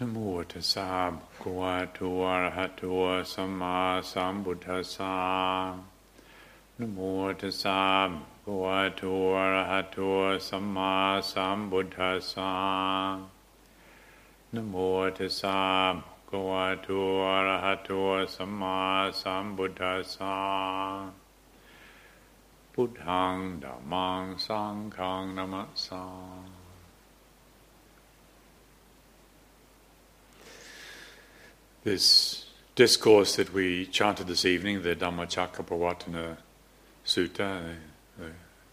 นโมตัสสะภะคะวะโตอะระหะโตสัมมาสัมพุทธัสสะนโมตัสสะภะคะวะโตอะระหะโตสัมมาสัมพุทธัสสะนโมตัสสะภะคะวะโตอะระหะโตสัมมาสัมพุทธัสสะพุทธังธัมมังสังฆังนะมัสสา This discourse that we chanted this evening, the Dhammacakkappavattana Sutta, uh,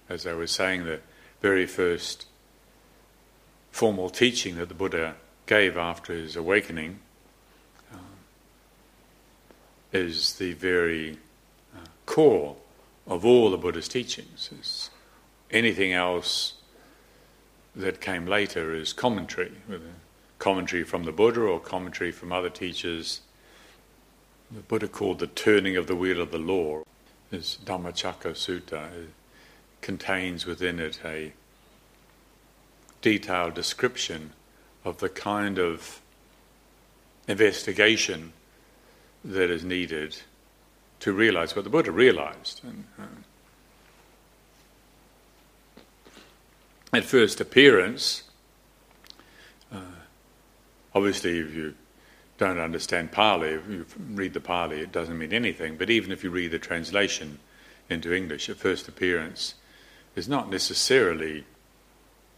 as I was saying, the very first formal teaching that the Buddha gave after his awakening, uh, is the very uh, core of all the Buddha's teachings. It's anything else that came later is commentary, commentary from the Buddha or commentary from other teachers. The Buddha called the turning of the wheel of the law. This Dhammacakka Sutta it contains within it a detailed description of the kind of investigation that is needed to realize what the Buddha realized. And, uh, at first appearance, uh, Obviously, if you don't understand Pali, if you read the Pali, it doesn't mean anything. But even if you read the translation into English, at first appearance is not necessarily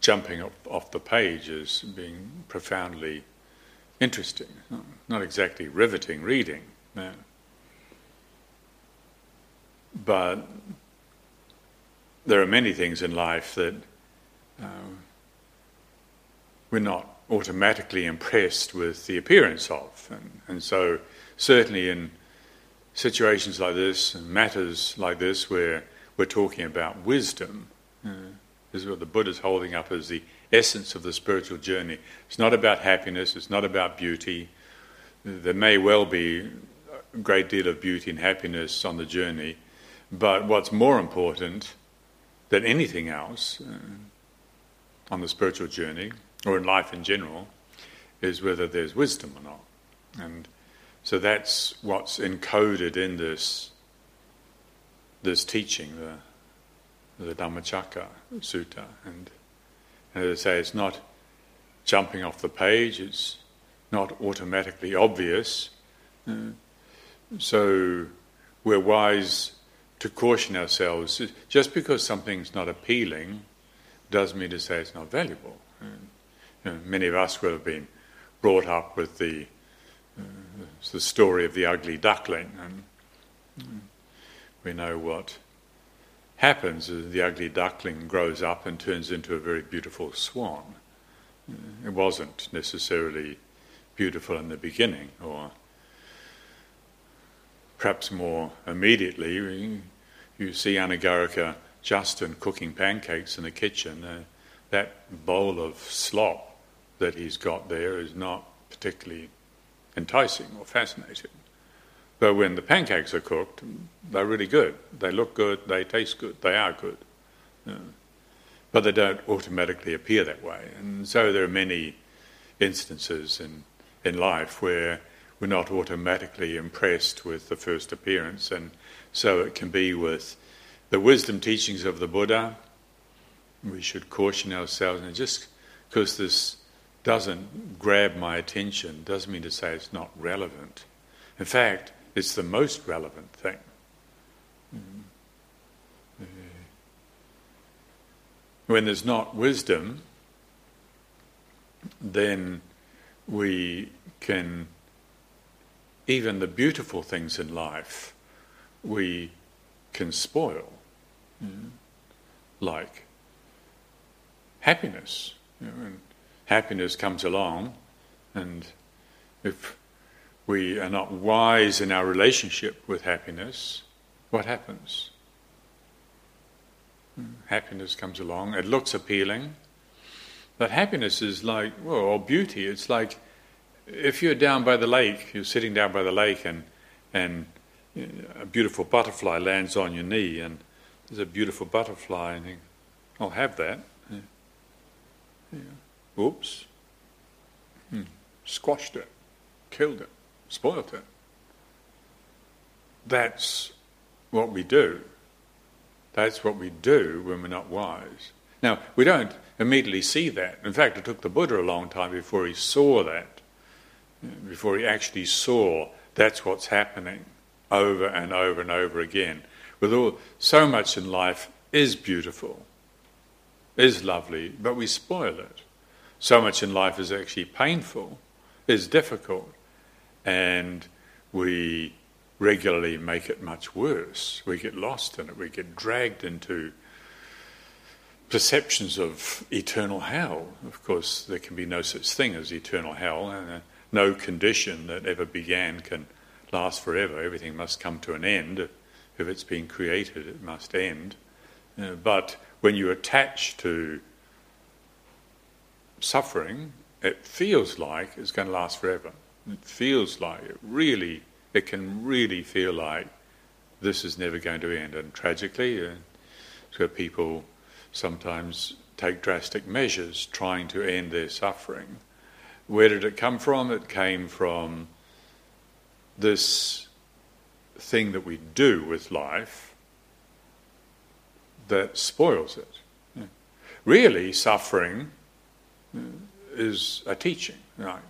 jumping off, off the page as being profoundly interesting, not exactly riveting reading. No. But there are many things in life that uh, we're not automatically impressed with the appearance of. And, and so, certainly in situations like this, and matters like this, where we're talking about wisdom, uh, this is what the Buddha is holding up as the essence of the spiritual journey. It's not about happiness, it's not about beauty. There may well be a great deal of beauty and happiness on the journey, but what's more important than anything else uh, on the spiritual journey or in life in general, is whether there's wisdom or not. And so that's what's encoded in this this teaching, the the Dhammacakka Sutta. And, and as I say, it's not jumping off the page, it's not automatically obvious. Uh, so we're wise to caution ourselves. Just because something's not appealing doesn't mean to say it's not valuable. You know, many of us will have been brought up with the, uh, the story of the ugly duckling, and uh, we know what happens as the ugly duckling grows up and turns into a very beautiful swan. It wasn't necessarily beautiful in the beginning, or perhaps more immediately, you see Anagarika Justin cooking pancakes in the kitchen. Uh, that bowl of slop that he's got there is not particularly enticing or fascinating. But when the pancakes are cooked, they're really good. They look good, they taste good, they are good. But they don't automatically appear that way. And so there are many instances in, in life where we're not automatically impressed with the first appearance. And so it can be with the wisdom teachings of the Buddha. We should caution ourselves, and just because this doesn't grab my attention doesn't mean to say it's not relevant. In fact, it's the most relevant thing. Mm-hmm. When there's not wisdom, then we can, even the beautiful things in life, we can spoil. Mm-hmm. Like happiness. You know, happiness comes along, and if we are not wise in our relationship with happiness, what happens? Hmm, happiness comes along, it looks appealing, but happiness is like, well, or beauty, it's like if you're down by the lake, you're sitting down by the lake, and, and a beautiful butterfly lands on your knee, and there's a beautiful butterfly, and you think, I'll have that. Yeah. Yeah. Oops. Hmm. squashed it, killed it, spoilt it. That's what we do. That's what we do when we're not wise. Now, we don't immediately see that. In fact, it took the Buddha a long time before he saw that, before he actually saw that's what's happening over and over and over again. With all, so much in life is beautiful, is lovely, but we spoil it. So much in life is actually painful, is difficult, and we regularly make it much worse. We get lost in it, we get dragged into perceptions of eternal hell. Of course, there can be no such thing as eternal hell, and uh, no condition that ever began can last forever. Everything must come to an end. If it's been created, it must end. Uh, but when you attach to suffering, it feels like it's going to last forever. It feels like it really, it can really feel like this is never going to end. And tragically, uh, so people sometimes take drastic measures trying to end their suffering. Where did it come from? It came from this thing that we do with life that spoils it. Really, suffering is a teaching. Right?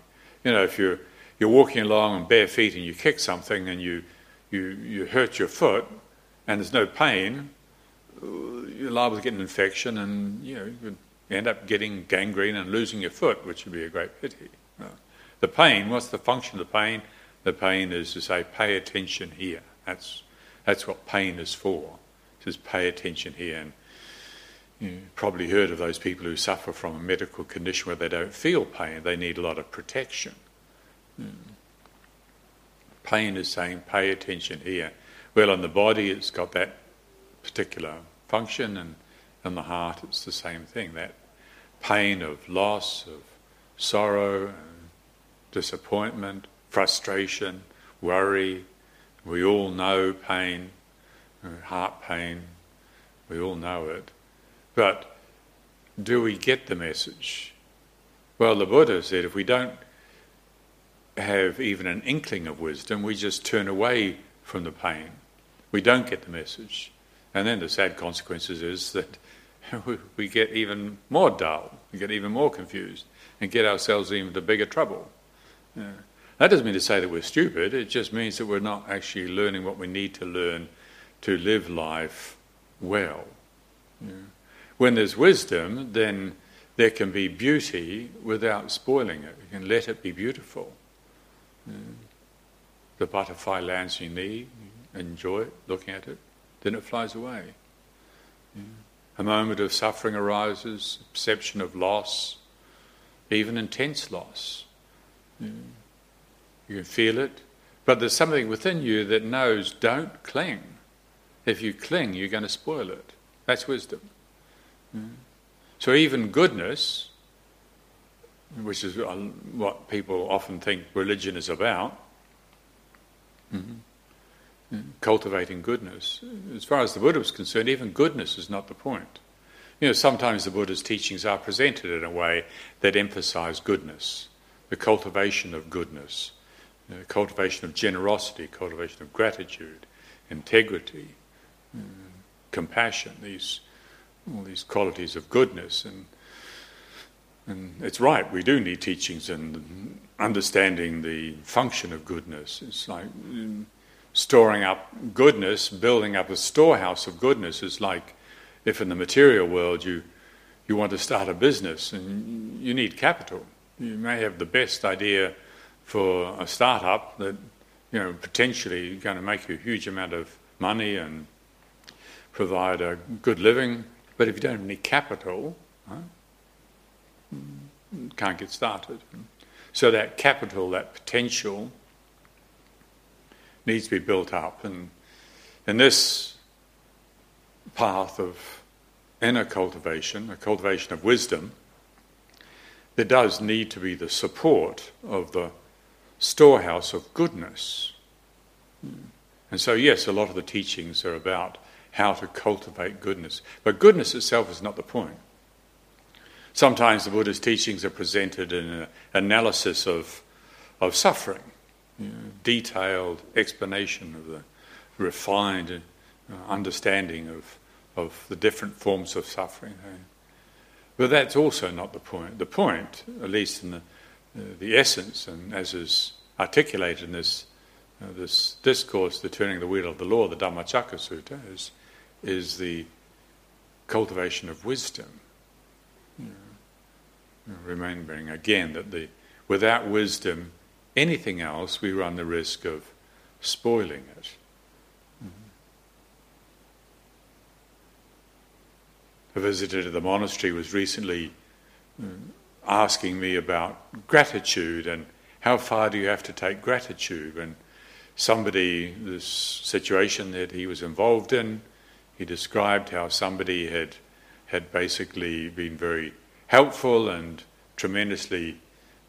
You know, if you're you're walking along on bare feet and you kick something and you you you hurt your foot and there's no pain, you're liable to get an infection and you know you end up getting gangrene and losing your foot, which would be a great pity. The pain, what's the function of the pain? The pain is to say, pay attention here. That's that's what pain is for. Just pay attention here. And you've probably heard of those people who suffer from a medical condition where they don't feel pain. They need a lot of protection. Hmm. Pain is saying, pay attention here. Well, in the body, it's got that particular function, and in the heart, it's the same thing that pain of loss, of sorrow, disappointment, frustration, worry. We all know pain, heart pain, we all know it. But do we get the message? Well, the Buddha said if we don't have even an inkling of wisdom, we just turn away from the pain. We don't get the message. And then the sad consequences is that we get even more dull, we get even more confused, and get ourselves into bigger trouble. Yeah. That doesn't mean to say that we're stupid, it just means that we're not actually learning what we need to learn to live life well. Yeah. When there's wisdom, then there can be beauty without spoiling it. You can let it be beautiful. Yeah. The butterfly lands in your knee, enjoy it, looking at it then it flies away. Yeah. A moment of suffering arises, perception of loss, even intense loss. Yeah. You can feel it, but there's something within you that knows don't cling. If you cling, you're going to spoil it. That's wisdom. So even goodness, which is what people often think religion is about, cultivating goodness. As far as the Buddha was concerned, even goodness is not the point. You know, sometimes the Buddha's teachings are presented in a way that emphasize goodness, the cultivation of goodness, the cultivation of generosity, cultivation of gratitude, integrity, uh, compassion, these all these qualities of goodness and and it's right, we do need teachings and understanding the function of goodness. It's like um, storing up goodness, building up a storehouse of goodness is like if in the material world you you want to start a business and you need capital. You may have the best idea for a startup that you know potentially going to make you a huge amount of money and provide a good living, but if you don't have any capital, huh, mm, can't get started. So that capital, that potential, needs to be built up. And in this path of inner cultivation, a cultivation of wisdom, there does need to be the support of the storehouse of goodness. And so, yes, a lot of the teachings are about how to cultivate goodness. But goodness itself is not the point. Sometimes the Buddha's teachings are presented in an analysis of of suffering, you know, detailed explanation of the refined uh, understanding of, of the different forms of suffering. But that's also not the point. The point, at least in the, uh, the essence, and as is articulated in this, uh, this discourse, The Turning of the Wheel of the Law, the Dhammacakka Sutta, is, is the cultivation of wisdom. You know, remembering again that the, without wisdom, anything else, we run the risk of spoiling it. A visitor to the monastery was recently uh, asking me about gratitude and how far do you have to take gratitude? And somebody, this situation that he was involved in, he described how somebody had had basically been very helpful and tremendously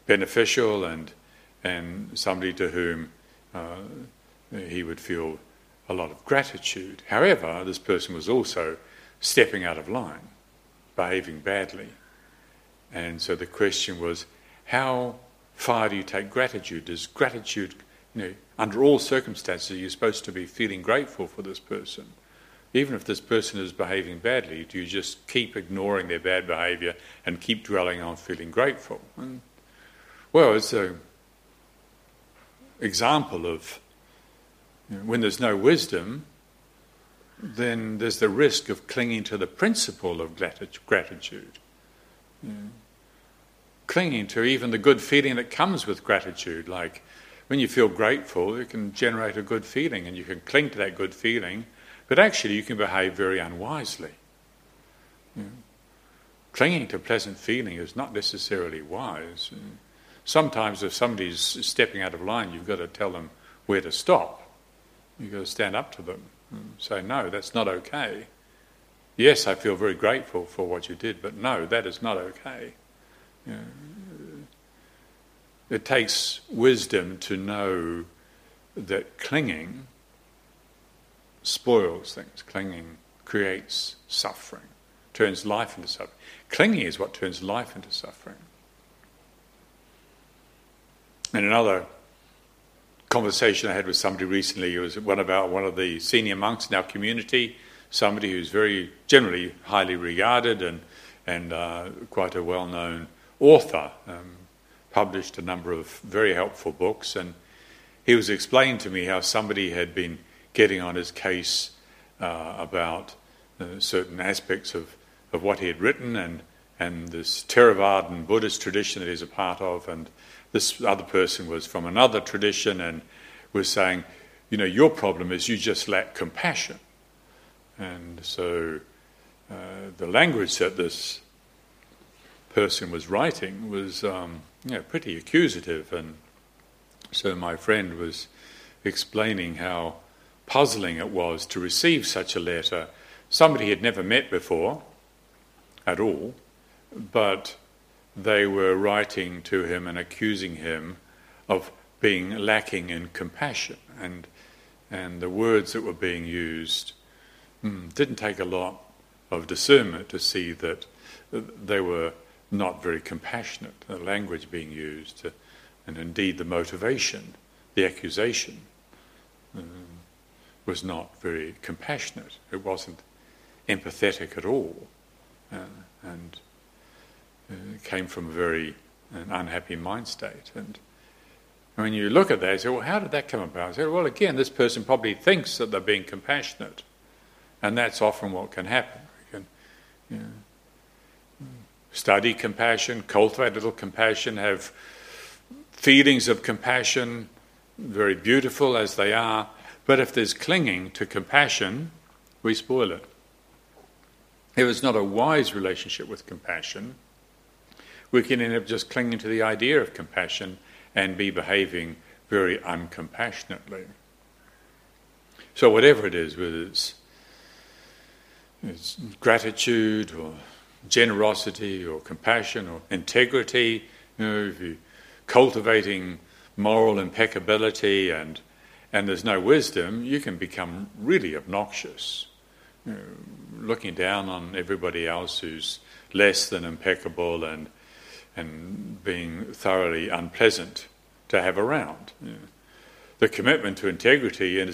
beneficial, and and somebody to whom uh, he would feel a lot of gratitude. However, this person was also stepping out of line, behaving badly, and so the question was, how far do you take gratitude? Does gratitude, you know, under all circumstances, you're supposed to be feeling grateful for this person? Even if this person is behaving badly, do you just keep ignoring their bad behavior and keep dwelling on feeling grateful? And, well, it's an example of you know, when there's no wisdom, then there's the risk of clinging to the principle of gratitude. You clinging to even the good feeling that comes with gratitude, like when you feel grateful, it can generate a good feeling, and you can cling to that good feeling but actually, you can behave very unwisely. Clinging to pleasant feeling is not necessarily wise. Sometimes, if somebody's stepping out of line, you've got to tell them where to stop. You've got to stand up to them say, No, that's not okay. Yes, I feel very grateful for what you did, but no, that is not okay. It takes wisdom to know that clinging spoils things. Clinging creates suffering, turns life into suffering. Clinging is what turns life into suffering. In another conversation I had with somebody recently, it was one of our one of the senior monks in our community, somebody who's very generally highly regarded and and uh, quite a well-known author, um, published a number of very helpful books, and he was explaining to me how somebody had been getting on his case uh, about uh, certain aspects of, of what he had written and, and this Theravadan Buddhist tradition that he's a part of. And this other person was from another tradition and was saying, you know, your problem is you just lack compassion. And so uh, the language that this person was writing was um, pretty accusative. And so my friend was explaining how puzzling it was to receive such a letter. Somebody he had never met before at all, but they were writing to him and accusing him of being lacking in compassion. And, and the words that were being used mm, didn't take a lot of discernment to see that they were not very compassionate, the language being used, and indeed the motivation, the accusation. Um, was not very compassionate. It wasn't empathetic at all, uh, and uh, came from a very unhappy mind state. And when you look at that, you say, well, how did that come about? I say, well, again, this person probably thinks that they're being compassionate, and that's often what can happen. We can you know, study compassion, cultivate a little compassion, have feelings of compassion, very beautiful as they are, but if there's clinging to compassion, we spoil it. If it's not a wise relationship with compassion, we can end up just clinging to the idea of compassion and be behaving very uncompassionately. So, whatever it is, whether it's, it's gratitude or generosity or compassion or integrity, you know, if you're cultivating moral impeccability and and there's no wisdom, you can become really obnoxious, you know, looking down on everybody else who's less than impeccable and and being thoroughly unpleasant to have around. You know. The commitment to integrity in,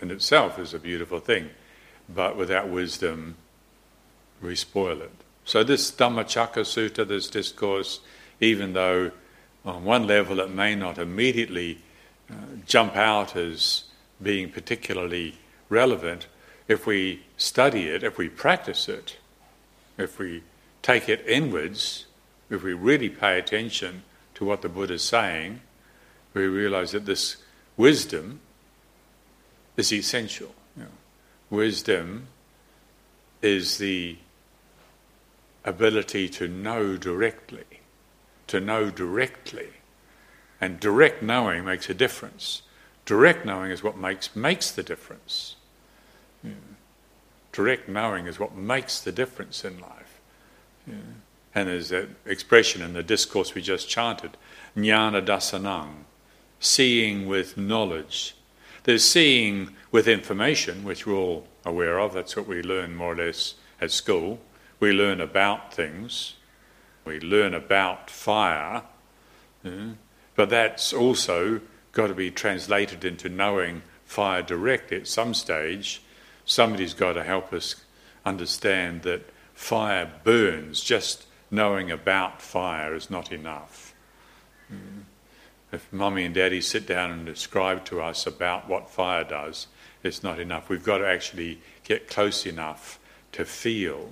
in itself is a beautiful thing, but without wisdom, we spoil it. So, this Dhammacakka Sutta, this discourse, even though on one level it may not immediately uh, jump out as being particularly relevant, if we study it, if we practice it, if we take it inwards, if we really pay attention to what the Buddha is saying, we realize that this wisdom is essential. You know, wisdom is the ability to know directly, to know directly. And direct knowing makes a difference. Direct knowing is what makes, makes the difference. Yeah. Direct knowing is what makes the difference in life. Yeah. And there's that expression in the discourse we just chanted, jnana dasanang, seeing with knowledge. There's seeing with information, which we're all aware of, that's what we learn more or less at school. We learn about things, we learn about fire, yeah. But that's also got to be translated into knowing fire directly at some stage. Somebody's got to help us understand that fire burns. Just knowing about fire is not enough. If mummy and daddy sit down and describe to us about what fire does, it's not enough. We've got to actually get close enough to feel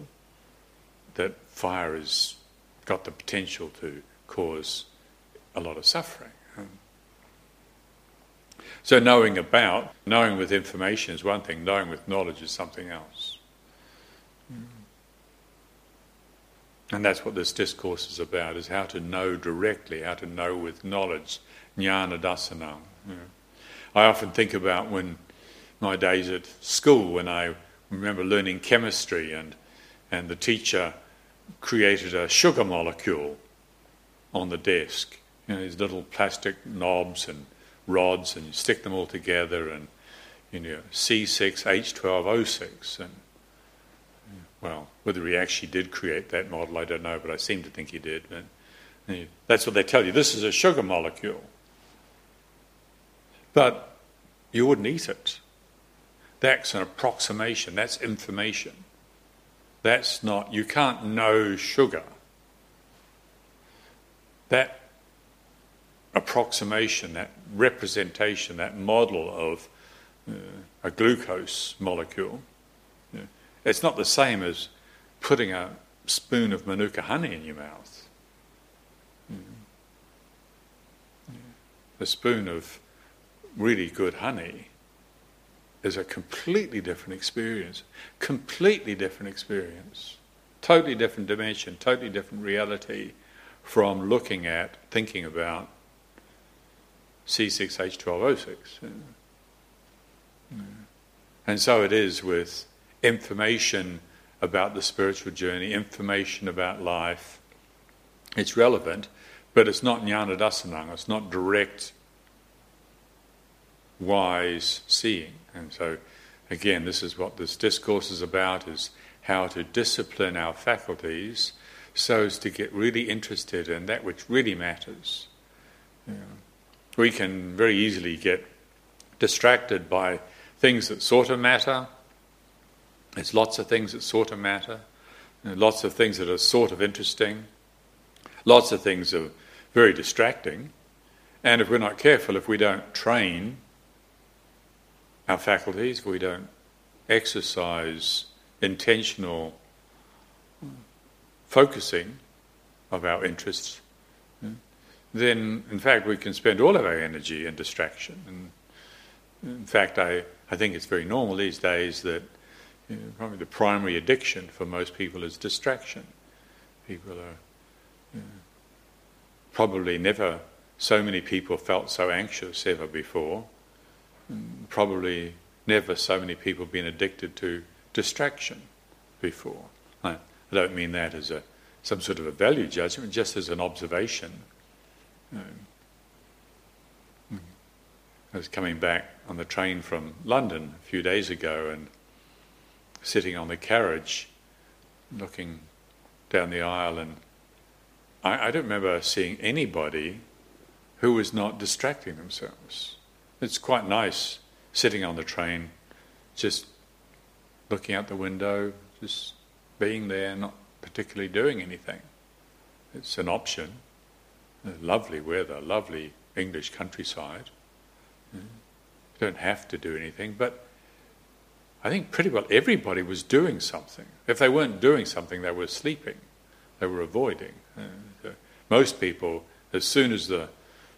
that fire has got the potential to cause a lot of suffering. So, knowing about, knowing with information is one thing, knowing with knowledge is something else. And that's what this discourse is about, is how to know directly, how to know with knowledge, jnana know. I often think about when my days at school, when I remember learning chemistry and, and the teacher created a sugar molecule on the desk. You know, these little plastic knobs and rods and you stick them all together and you know C6H12O6 and well whether he actually did create that model I don't know but I seem to think he did and, and that's what they tell you. This is a sugar molecule. But you wouldn't eat it. That's an approximation. That's information. That's not you can't know sugar. That approximation, that representation, that model of uh, a glucose molecule. You know, it's not the same as putting a spoon of manuka honey in your mouth. You. A spoon of really good honey is a completely different experience. Completely different experience. Totally different dimension, totally different reality from looking at, thinking about C6H12O6. And so it is with information about the spiritual journey, information about life. It's relevant, but it's not jnana dasanang, it's not direct, wise seeing. And so, again, this is what this discourse is about, is how to discipline our faculties so as to get really interested in that which really matters. Know we can very easily get distracted by things that sort of matter. There's lots of things that sort of matter, lots of things that are sort of interesting, lots of things are very distracting. And if we're not careful, if we don't train our faculties, if we don't exercise intentional focusing of our interests, then in fact we can spend all of our energy in distraction. And in fact, I, I think it's very normal these days that you know, probably the primary addiction for most people is distraction. People are you know, probably never so many people felt so anxious ever before. Probably never so many people been addicted to distraction before. I, don't mean that as a some sort of a value judgment, just as an observation I was coming back on the train from London a few days ago and sitting on the carriage looking down the aisle and I, I don't remember seeing anybody who was not distracting themselves. It's quite nice sitting on the train, just looking out the window, just being there, not particularly doing anything. It's an option. Lovely weather, lovely English countryside. You don't have to do anything, but I think pretty well everybody was doing something. If they weren't doing something, they were sleeping, they were avoiding. most people, as soon as the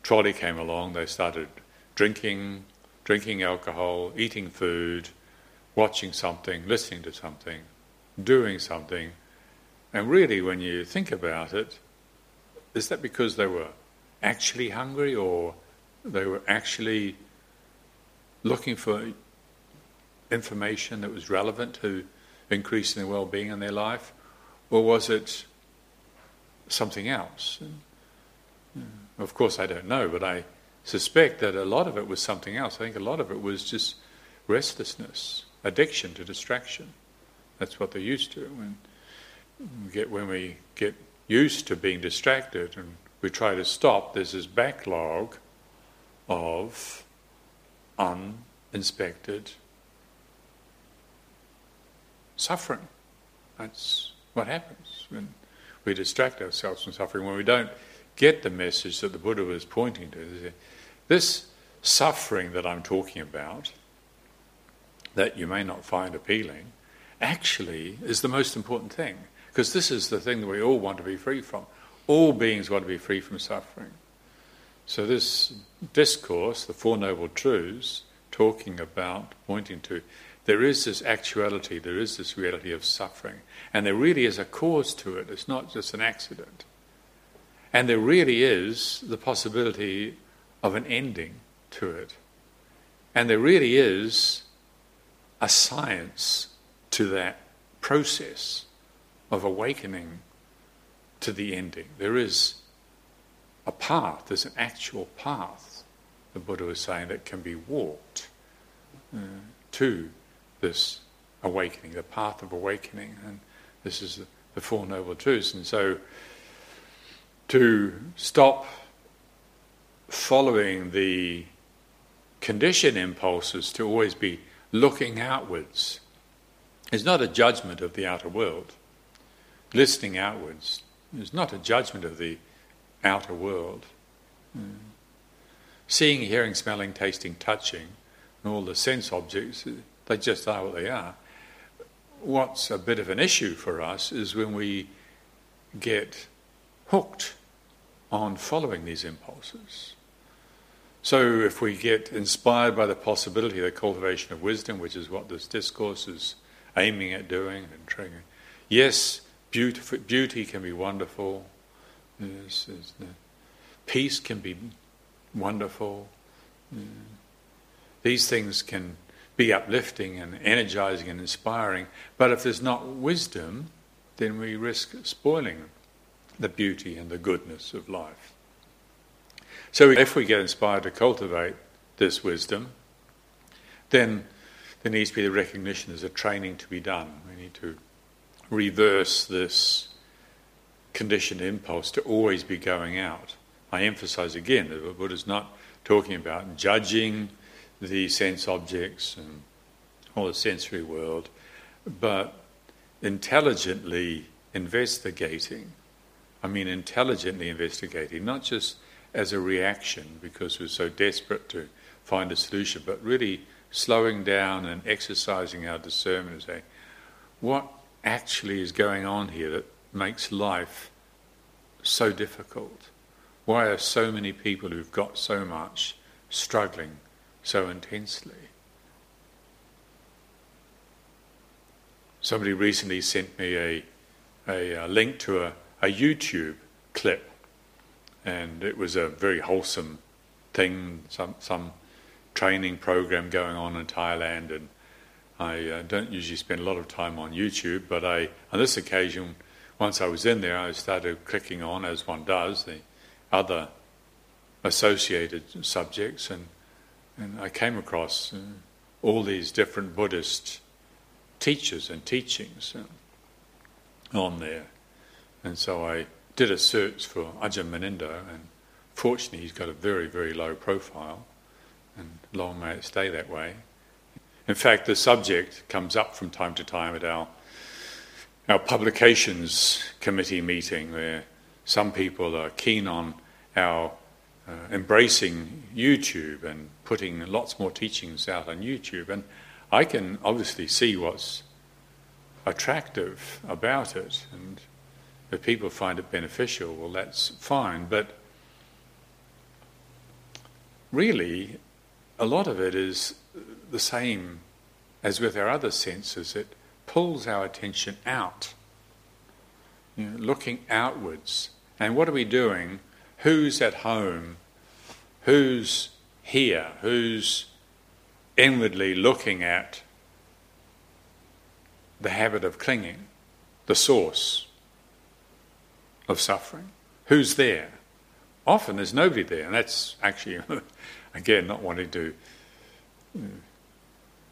trolley came along, they started drinking, drinking alcohol, eating food, watching something, listening to something, doing something. And really, when you think about it, is that because they were actually hungry or they were actually looking for information that was relevant to increasing their well being in their life? Or was it something else? And, of course, I don't know, but I suspect that a lot of it was something else. I think a lot of it was just restlessness, addiction to distraction. That's what they're used to. When we get, when we get used to being distracted and we try to stop, there's this backlog of uninspected suffering. That's what happens when we distract ourselves from suffering, when we don't get the message that the Buddha was pointing to. This suffering that I'm talking about, that you may not find appealing, actually is the most important thing. Because this is the thing that we all want to be free from. All beings want to be free from suffering. So, this discourse, the Four Noble Truths, talking about, pointing to, there is this actuality, there is this reality of suffering. And there really is a cause to it, it's not just an accident. And there really is the possibility of an ending to it. And there really is a science to that process of awakening to the ending. There is a path, there's an actual path, the Buddha was saying, that can be walked uh, to this awakening, the path of awakening. And this is the, the Four Noble Truths. And so to stop following the condition impulses to always be looking outwards is not a judgment of the outer world. Listening outwards is not a judgment of the outer world. Mm. Seeing, hearing, smelling, tasting, touching, and all the sense objects, they just are what they are. What's a bit of an issue for us is when we get hooked on following these impulses. So, if we get inspired by the possibility of the cultivation of wisdom, which is what this discourse is aiming at doing and triggering, yes, beauty, beauty can be wonderful, yes, peace can be wonderful. These things can be uplifting and energizing and inspiring, but if there's not wisdom, then we risk spoiling the beauty and the goodness of life. So, if we get inspired to cultivate this wisdom, then there needs to be the recognition there's a training to be done. We need to reverse this conditioned impulse to always be going out. I emphasize again that the Buddha is not talking about judging the sense objects and all the sensory world, but intelligently investigating I mean, intelligently investigating, not just as a reaction because we're so desperate to find a solution, but really slowing down and exercising our discernment and saying, what actually is going on here that makes life so difficult? Why are so many people who've got so much struggling so intensely? Somebody recently sent me a, a, a link to a a YouTube clip, and it was a very wholesome thing, some some training program going on in Thailand, and I uh, don't usually spend a lot of time on YouTube, but I on this occasion, once I was in there, I started clicking on, as one does, the other associated subjects, and and I came across uh, all these different Buddhist teachers and teachings uh, on there. And so I did a search for Ajahn Munindo, and fortunately, he's got a very, very low profile, and long may it stay that way. In fact, the subject comes up from time to time at our our publications committee meeting, where some people are keen on our uh, embracing YouTube and putting lots more teachings out on YouTube, and I can obviously see what's attractive about it, and if people find it beneficial, well, that's fine. But really, a lot of it is the same as with our other senses. It pulls our attention out, you know, looking outwards. And what are we doing? Who's at home? Who's here? Who's inwardly looking at the habit of clinging, the source of suffering? Who's there? Often there's nobody there, and that's actually, again, not wanting to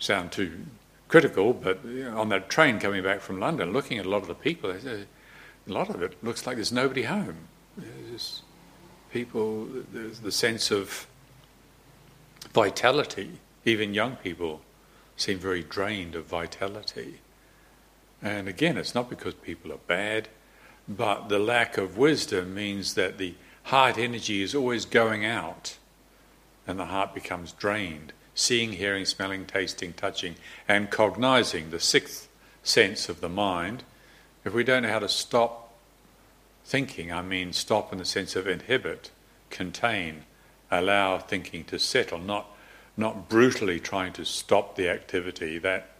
sound too critical, but on that train coming back from London, looking at a lot of the people, a lot of it looks like there's nobody home. There's people, there's the sense of vitality. Even young people seem very drained of vitality. And again, it's not because people are bad, but the lack of wisdom means that the heart energy is always going out and the heart becomes drained. Seeing, hearing, smelling, tasting, touching, and cognizing, the sixth sense of the mind. If we don't know how to stop thinking, I mean stop in the sense of inhibit, contain, allow thinking to settle, not, not brutally trying to stop the activity, that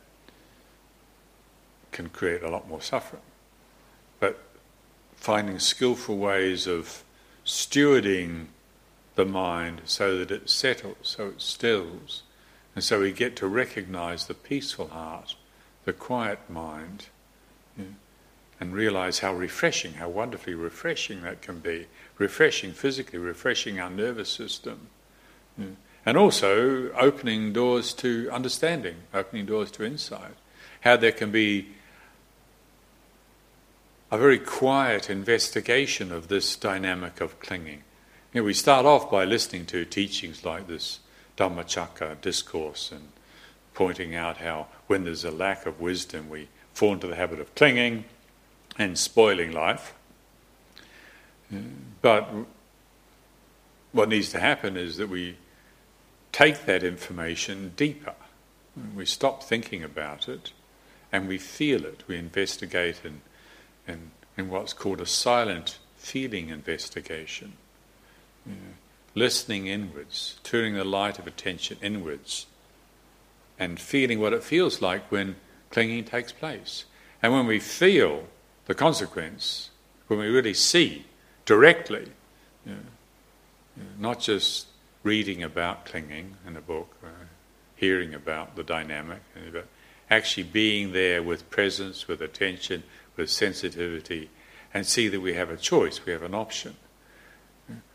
can create a lot more suffering. But finding skillful ways of stewarding the mind so that it settles, so it stills, and so we get to recognize the peaceful heart, the quiet mind, and realize how refreshing, how wonderfully refreshing that can be. Refreshing physically, refreshing our nervous system. And also opening doors to understanding, opening doors to insight. How there can be a very quiet investigation of this dynamic of clinging. You know, we start off by listening to teachings like this Dhammacakka discourse and pointing out how when there's a lack of wisdom, we fall into the habit of clinging and spoiling life. But what needs to happen is that we take that information deeper. We stop thinking about it and we feel it. We investigate and in, in what's called a silent feeling investigation. Yeah. Listening inwards, turning the light of attention inwards, and feeling what it feels like when clinging takes place. And when we feel the consequence, when we really see directly, you know, not just reading about clinging in a book, uh, hearing about the dynamic, but actually being there with presence, with attention, with sensitivity and see that we have a choice, we have an option.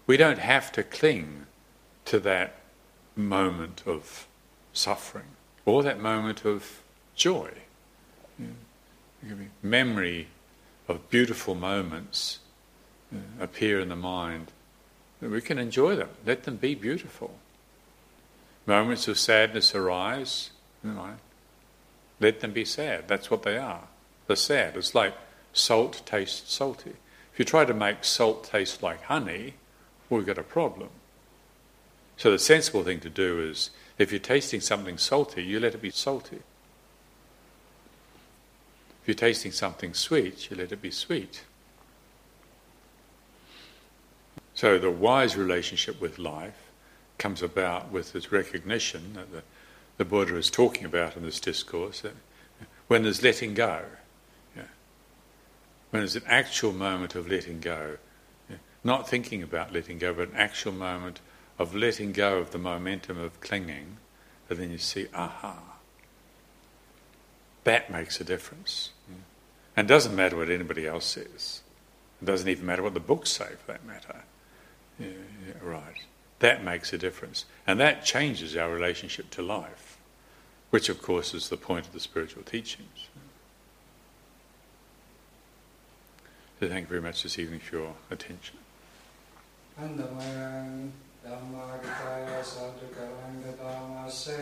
We don't have to cling to that moment of suffering or that moment of joy. Memory of beautiful moments uh, appear in the mind. We can enjoy them, let them be beautiful. Moments of sadness arise, in the mind. let them be sad. That's what they are. They're sad. It's like salt tastes salty. If you try to make salt taste like honey, well, we've got a problem. So the sensible thing to do is, if you're tasting something salty, you let it be salty. If you're tasting something sweet, you let it be sweet. So the wise relationship with life comes about with this recognition that the, the Buddha is talking about in this discourse, that when there's letting go when there's an actual moment of letting go, not thinking about letting go, but an actual moment of letting go of the momentum of clinging, and then you see, aha, that makes a difference. And it doesn't matter what anybody else says. It doesn't even matter what the books say, for that matter. Yeah, yeah, right. That makes a difference. And that changes our relationship to life, which, of course, is the point of the spiritual teachings. So thank you very much this evening for your attention. Andamayang Dhammarikaya Sadhukarangatamasya Sadhukarangatamasya